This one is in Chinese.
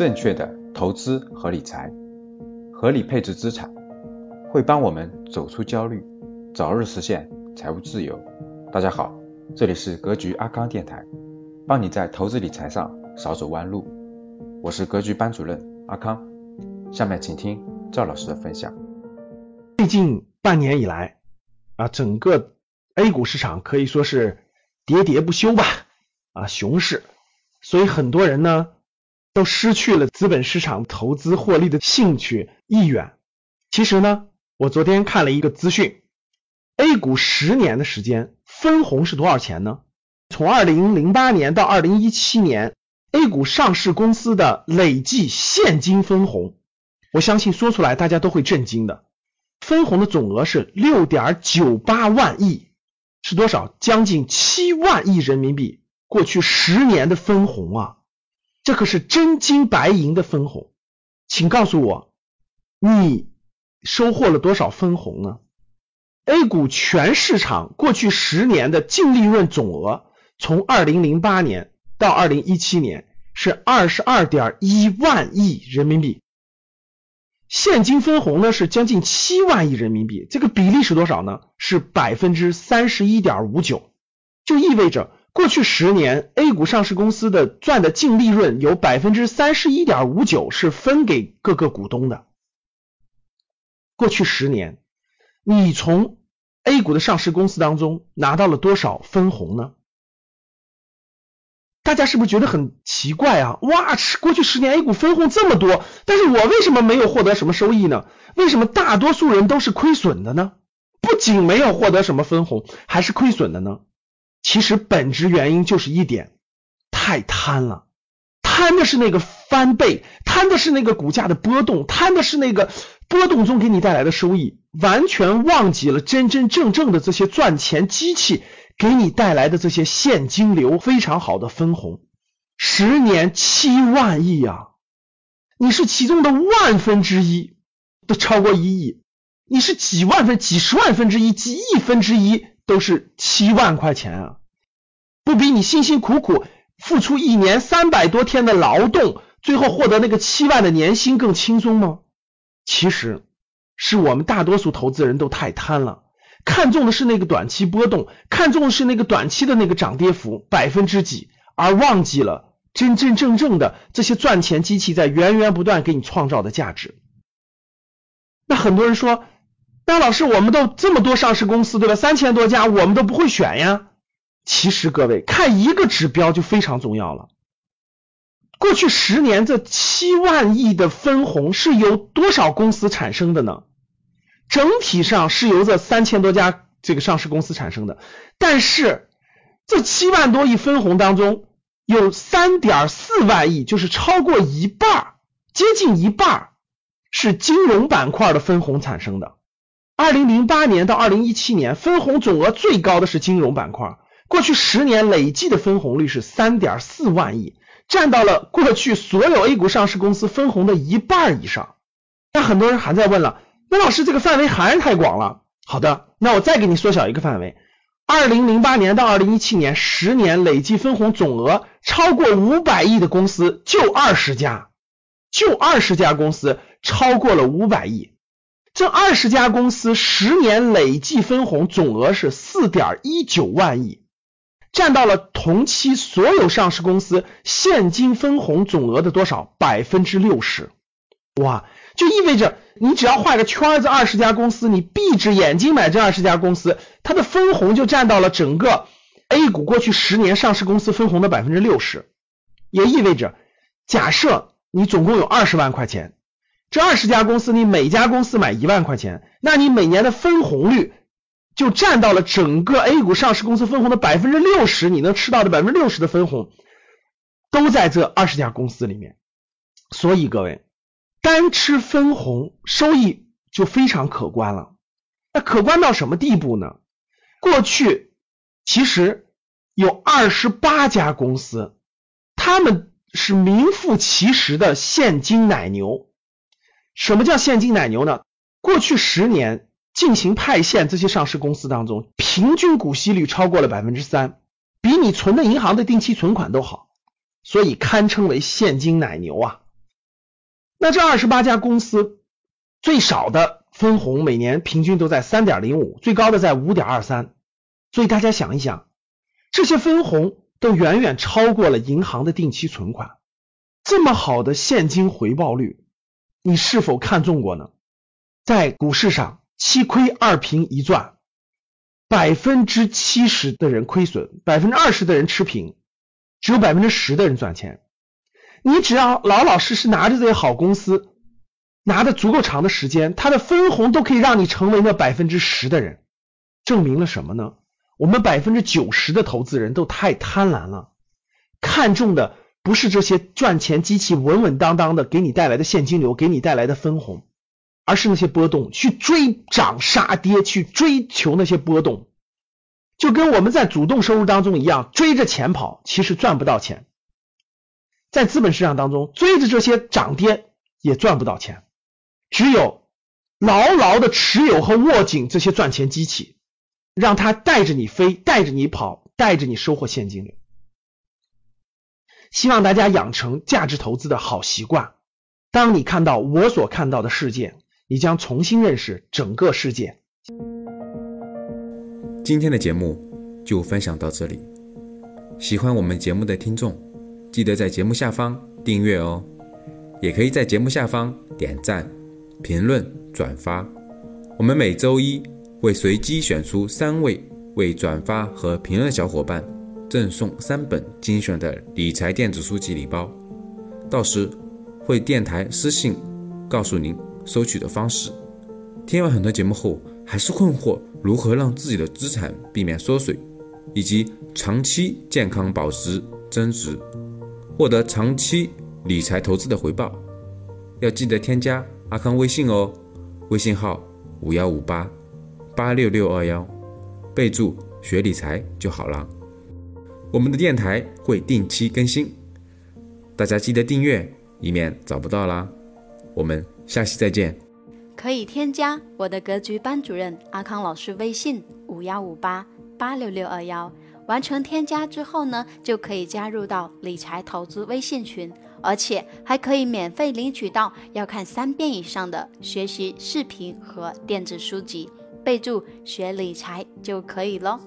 正确的投资和理财，合理配置资产，会帮我们走出焦虑，早日实现财务自由。大家好，这里是格局阿康电台，帮你在投资理财上少走弯路。我是格局班主任阿康，下面请听赵老师的分享。最近半年以来啊，整个 A 股市场可以说是喋喋不休吧，啊，熊市，所以很多人呢。都失去了资本市场投资获利的兴趣意愿。其实呢，我昨天看了一个资讯，A 股十年的时间分红是多少钱呢？从二零零八年到二零一七年，A 股上市公司的累计现金分红，我相信说出来大家都会震惊的。分红的总额是六点九八万亿，是多少？将近七万亿人民币。过去十年的分红啊！这可是真金白银的分红，请告诉我，你收获了多少分红呢？A 股全市场过去十年的净利润总额，从二零零八年到二零一七年是二十二点一万亿人民币，现金分红呢是将近七万亿人民币，这个比例是多少呢？是百分之三十一点五九，就意味着。过去十年，A 股上市公司的赚的净利润有百分之三十一点五九是分给各个股东的。过去十年，你从 A 股的上市公司当中拿到了多少分红呢？大家是不是觉得很奇怪啊？哇，过去十年 A 股分红这么多，但是我为什么没有获得什么收益呢？为什么大多数人都是亏损的呢？不仅没有获得什么分红，还是亏损的呢？其实本质原因就是一点，太贪了，贪的是那个翻倍，贪的是那个股价的波动，贪的是那个波动中给你带来的收益，完全忘记了真真正正的这些赚钱机器给你带来的这些现金流非常好的分红，十年七万亿啊，你是其中的万分之一，都超过一亿，你是几万分、几十万分之一、几亿分之一。都是七万块钱啊，不比你辛辛苦苦付出一年三百多天的劳动，最后获得那个七万的年薪更轻松吗？其实是我们大多数投资人都太贪了，看中的是那个短期波动，看中的是那个短期的那个涨跌幅百分之几，而忘记了真真正正的这些赚钱机器在源源不断给你创造的价值。那很多人说。那老师，我们都这么多上市公司，对吧？三千多家，我们都不会选呀。其实各位看一个指标就非常重要了。过去十年这七万亿的分红是由多少公司产生的呢？整体上是由这三千多家这个上市公司产生的。但是这七万多亿分红当中，有三点四万亿，就是超过一半，接近一半是金融板块的分红产生的。二零零八年到二零一七年，分红总额最高的是金融板块，过去十年累计的分红率是三点四万亿，占到了过去所有 A 股上市公司分红的一半以上。那很多人还在问了，那老师这个范围还是太广了。好的，那我再给你缩小一个范围，二零零八年到二零一七年十年累计分红总额超过五百亿的公司就二十家，就二十家公司超过了五百亿。这二十家公司十年累计分红总额是四点一九万亿，占到了同期所有上市公司现金分红总额的多少？百分之六十。哇，就意味着你只要画个圈子，二十家公司，你闭着眼睛买这二十家公司，它的分红就占到了整个 A 股过去十年上市公司分红的百分之六十。也意味着，假设你总共有二十万块钱。这二十家公司，你每家公司买一万块钱，那你每年的分红率就占到了整个 A 股上市公司分红的百分之六十，你能吃到的百分之六十的分红都在这二十家公司里面。所以各位，单吃分红收益就非常可观了。那可观到什么地步呢？过去其实有二十八家公司，他们是名副其实的现金奶牛。什么叫现金奶牛呢？过去十年进行派现，这些上市公司当中，平均股息率超过了百分之三，比你存的银行的定期存款都好，所以堪称为现金奶牛啊。那这二十八家公司最少的分红每年平均都在三点零五，最高的在五点二三。所以大家想一想，这些分红都远远超过了银行的定期存款。这么好的现金回报率，你是否看中过呢？在股市上，七亏二平一赚，百分之七十的人亏损，百分之二十的人持平，只有百分之十的人赚钱。你只要老老实实拿着这些好公司，拿的足够长的时间，它的分红都可以让你成为那百分之十的人。证明了什么呢？我们百分之九十的投资人都太贪婪了，看中的不是这些赚钱机器稳稳当当的给你带来的现金流，给你带来的分红，而是那些波动，去追涨杀跌，去追求那些波动，就跟我们在主动收入当中一样，追着钱跑，其实赚不到钱。在资本市场当中，追着这些涨跌也赚不到钱，只有牢牢的持有和握紧这些赚钱机器。让它带着你飞，带着你跑，带着你收获现金流。希望大家养成价值投资的好习惯。当你看到我所看到的世界，你将重新认识整个世界。今天的节目就分享到这里。喜欢我们节目的听众，记得在节目下方订阅哦，也可以在节目下方点赞、评论、转发。我们每周一。会随机选出三位为转发和评论的小伙伴赠送三本精选的理财电子书籍礼包，到时会电台私信告诉您收取的方式。听完很多节目后，还是困惑如何让自己的资产避免缩水，以及长期健康保值增值，获得长期理财投资的回报，要记得添加阿康微信哦，微信号五幺五八。八六六二幺，备注学理财就好了。我们的电台会定期更新，大家记得订阅，以免找不到啦。我们下期再见。可以添加我的格局班主任阿康老师微信五幺五八八六六二幺，完成添加之后呢，就可以加入到理财投资微信群，而且还可以免费领取到要看三遍以上的学习视频和电子书籍。备注学理财就可以喽。